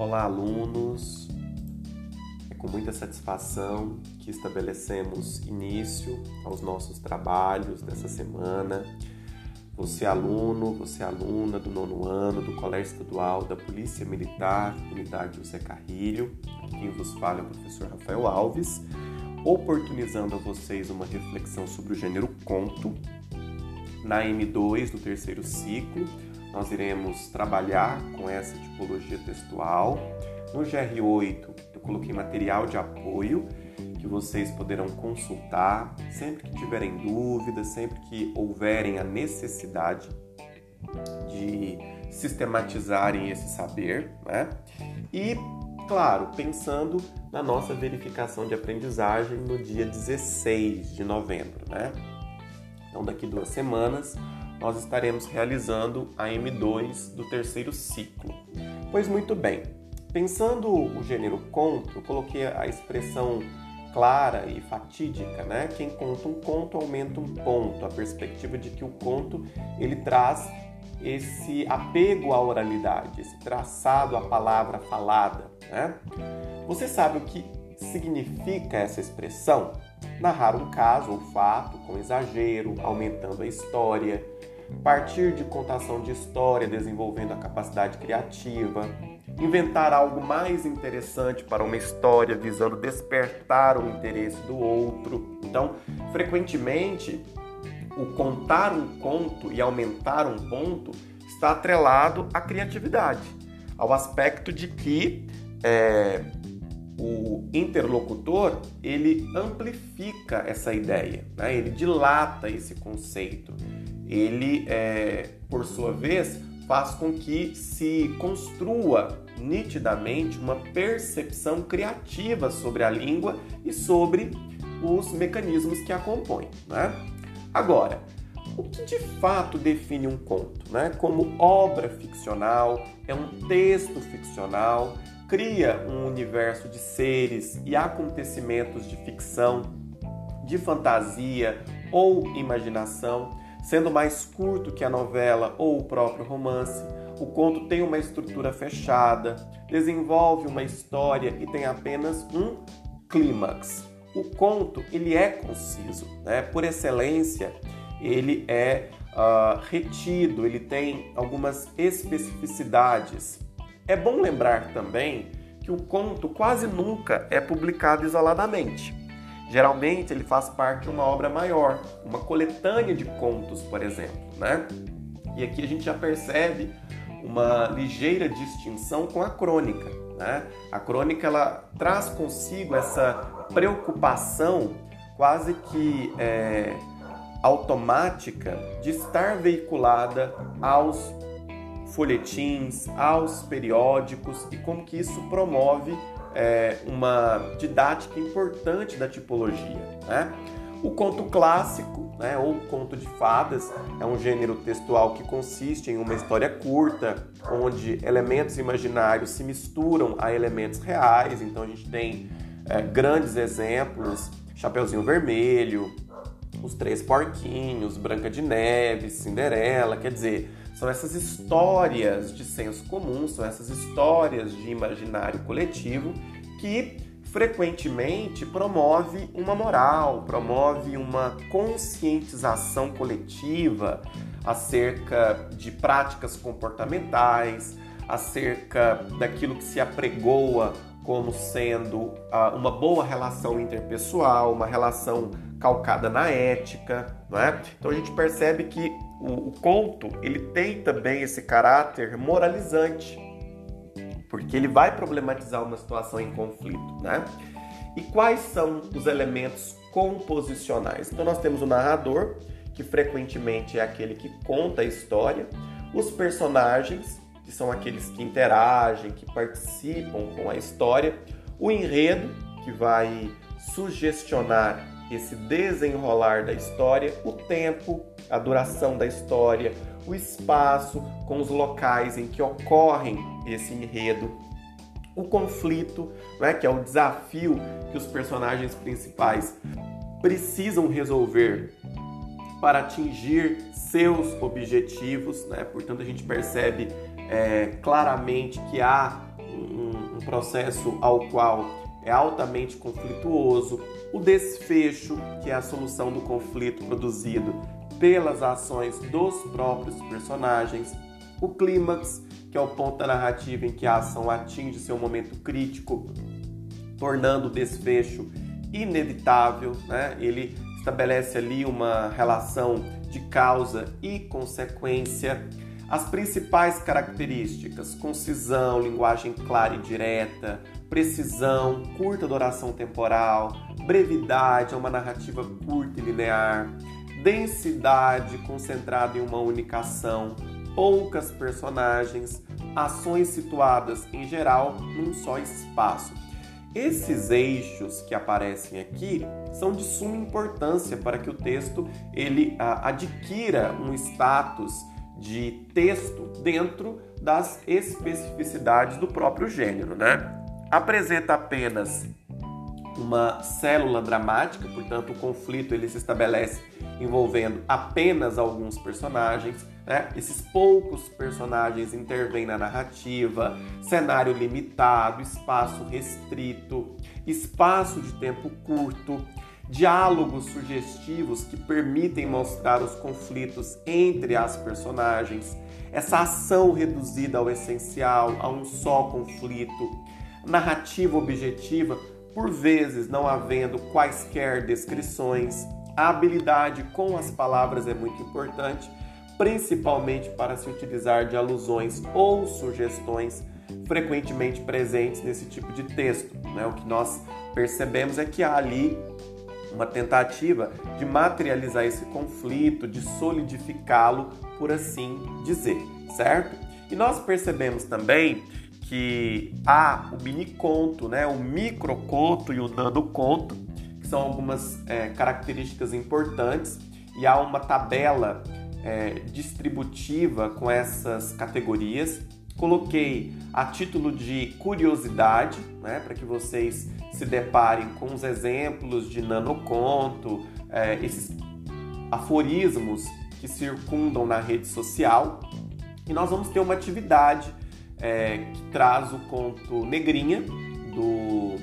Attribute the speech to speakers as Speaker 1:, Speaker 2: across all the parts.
Speaker 1: Olá, alunos! É com muita satisfação que estabelecemos início aos nossos trabalhos dessa semana. Você, aluno, você, aluna do nono ano do Colégio Estadual da Polícia Militar, Unidade José Carrilho, aqui vos fala o professor Rafael Alves, oportunizando a vocês uma reflexão sobre o gênero conto na M2 do terceiro ciclo nós iremos trabalhar com essa tipologia textual. No GR8, eu coloquei material de apoio que vocês poderão consultar sempre que tiverem dúvidas, sempre que houverem a necessidade de sistematizarem esse saber, né? E, claro, pensando na nossa verificação de aprendizagem no dia 16 de novembro, né? Então, daqui duas semanas, nós estaremos realizando a M2 do terceiro ciclo. Pois muito bem, pensando o gênero conto, eu coloquei a expressão clara e fatídica, né? Quem conta um conto aumenta um ponto, a perspectiva de que o conto ele traz esse apego à oralidade, esse traçado à palavra falada, né? Você sabe o que significa essa expressão? Narrar um caso ou fato com exagero, aumentando a história, partir de contação de história, desenvolvendo a capacidade criativa, inventar algo mais interessante para uma história, visando despertar o interesse do outro. Então, frequentemente, o contar um conto e aumentar um ponto está atrelado à criatividade, ao aspecto de que é, o interlocutor ele amplifica essa ideia, né? ele dilata esse conceito ele, é, por sua vez, faz com que se construa nitidamente uma percepção criativa sobre a língua e sobre os mecanismos que a compõem. Né? Agora, o que de fato define um conto? Né? Como obra ficcional, é um texto ficcional, cria um universo de seres e acontecimentos de ficção, de fantasia ou imaginação Sendo mais curto que a novela ou o próprio romance, o conto tem uma estrutura fechada, desenvolve uma história e tem apenas um clímax. O conto ele é conciso, né? por excelência ele é uh, retido, ele tem algumas especificidades. É bom lembrar também que o conto quase nunca é publicado isoladamente. Geralmente ele faz parte de uma obra maior, uma coletânea de contos, por exemplo, né? E aqui a gente já percebe uma ligeira distinção com a crônica, né? A crônica ela traz consigo essa preocupação quase que é, automática de estar veiculada aos folhetins, aos periódicos e como que isso promove é, uma didática importante da tipologia. Né? O conto clássico, né, ou conto de fadas, é um gênero textual que consiste em uma história curta, onde elementos imaginários se misturam a elementos reais. Então a gente tem é, grandes exemplos: Chapeuzinho Vermelho, Os Três Porquinhos, Branca de Neve, Cinderela. Quer dizer, são essas histórias de senso comum, são essas histórias de imaginário coletivo que frequentemente promove uma moral, promove uma conscientização coletiva acerca de práticas comportamentais, acerca daquilo que se apregoa como sendo uh, uma boa relação interpessoal, uma relação calcada na ética, não é? Então a gente percebe que o, o conto ele tem também esse caráter moralizante, porque ele vai problematizar uma situação em conflito, né? E quais são os elementos composicionais? Então nós temos o narrador, que frequentemente é aquele que conta a história, os personagens, que são aqueles que interagem, que participam com a história, o enredo, que vai sugestionar esse desenrolar da história, o tempo, a duração da história, o espaço com os locais em que ocorrem esse enredo, o conflito, né, que é o desafio que os personagens principais precisam resolver para atingir seus objetivos, né? Portanto, a gente percebe é, claramente que há um, um processo ao qual é altamente conflituoso, o desfecho, que é a solução do conflito produzido pelas ações dos próprios personagens, o clímax, que é o ponto da narrativa em que a ação atinge seu momento crítico, tornando o desfecho inevitável, né? Ele estabelece ali uma relação de causa e consequência. As principais características: concisão, linguagem clara e direta, precisão, curta duração temporal, brevidade, é uma narrativa curta e linear, densidade concentrada em uma única ação, poucas personagens, ações situadas em geral num só espaço. Esses eixos que aparecem aqui são de suma importância para que o texto ele ah, adquira um status de texto dentro das especificidades do próprio gênero, né? Apresenta apenas uma célula dramática, portanto, o conflito ele se estabelece envolvendo apenas alguns personagens. Né? Esses poucos personagens intervêm na narrativa, cenário limitado, espaço restrito, espaço de tempo curto, diálogos sugestivos que permitem mostrar os conflitos entre as personagens, essa ação reduzida ao essencial, a um só conflito, narrativa objetiva por vezes não havendo quaisquer descrições. A habilidade com as palavras é muito importante, principalmente para se utilizar de alusões ou sugestões frequentemente presentes nesse tipo de texto. Né? O que nós percebemos é que há ali uma tentativa de materializar esse conflito, de solidificá-lo, por assim dizer, certo? E nós percebemos também que há o mini conto, né, o micro conto e o nano conto, que são algumas é, características importantes, e há uma tabela é, distributiva com essas categorias. Coloquei a título de curiosidade, né, para que vocês se deparem com os exemplos de nanoconto, é, esses aforismos que circundam na rede social. E nós vamos ter uma atividade é, que traz o conto Negrinha, do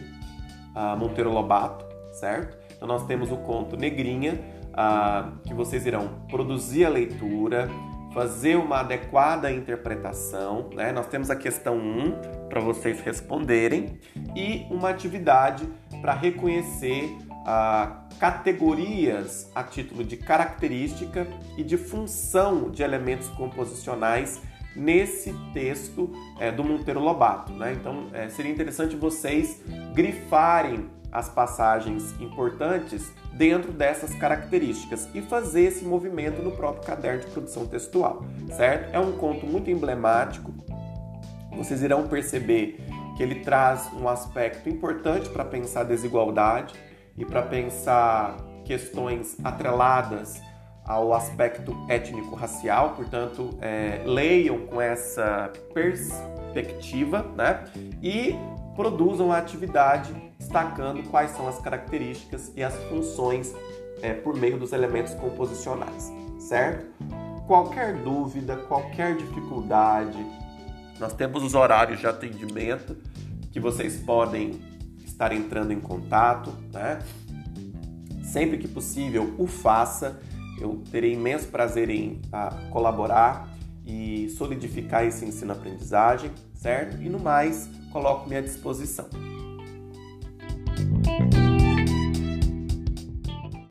Speaker 1: uh, Monteiro Lobato, certo? Então nós temos o conto Negrinha, uh, que vocês irão produzir a leitura, fazer uma adequada interpretação, né? Nós temos a questão 1 para vocês responderem e uma atividade para reconhecer uh, categorias a título de característica e de função de elementos composicionais nesse texto é, do Monteiro Lobato. Né? Então é, seria interessante vocês grifarem as passagens importantes dentro dessas características e fazer esse movimento no próprio caderno de produção textual, certo? É um conto muito emblemático. Vocês irão perceber que ele traz um aspecto importante para pensar desigualdade e para pensar questões atreladas ao aspecto étnico-racial, portanto, é, leiam com essa perspectiva né? e produzam a atividade destacando quais são as características e as funções é, por meio dos elementos composicionais, certo? Qualquer dúvida, qualquer dificuldade, nós temos os horários de atendimento que vocês podem estar entrando em contato, né? Sempre que possível, o faça eu terei imenso prazer em ah, colaborar e solidificar esse ensino-aprendizagem, certo? E no mais, coloco-me à disposição.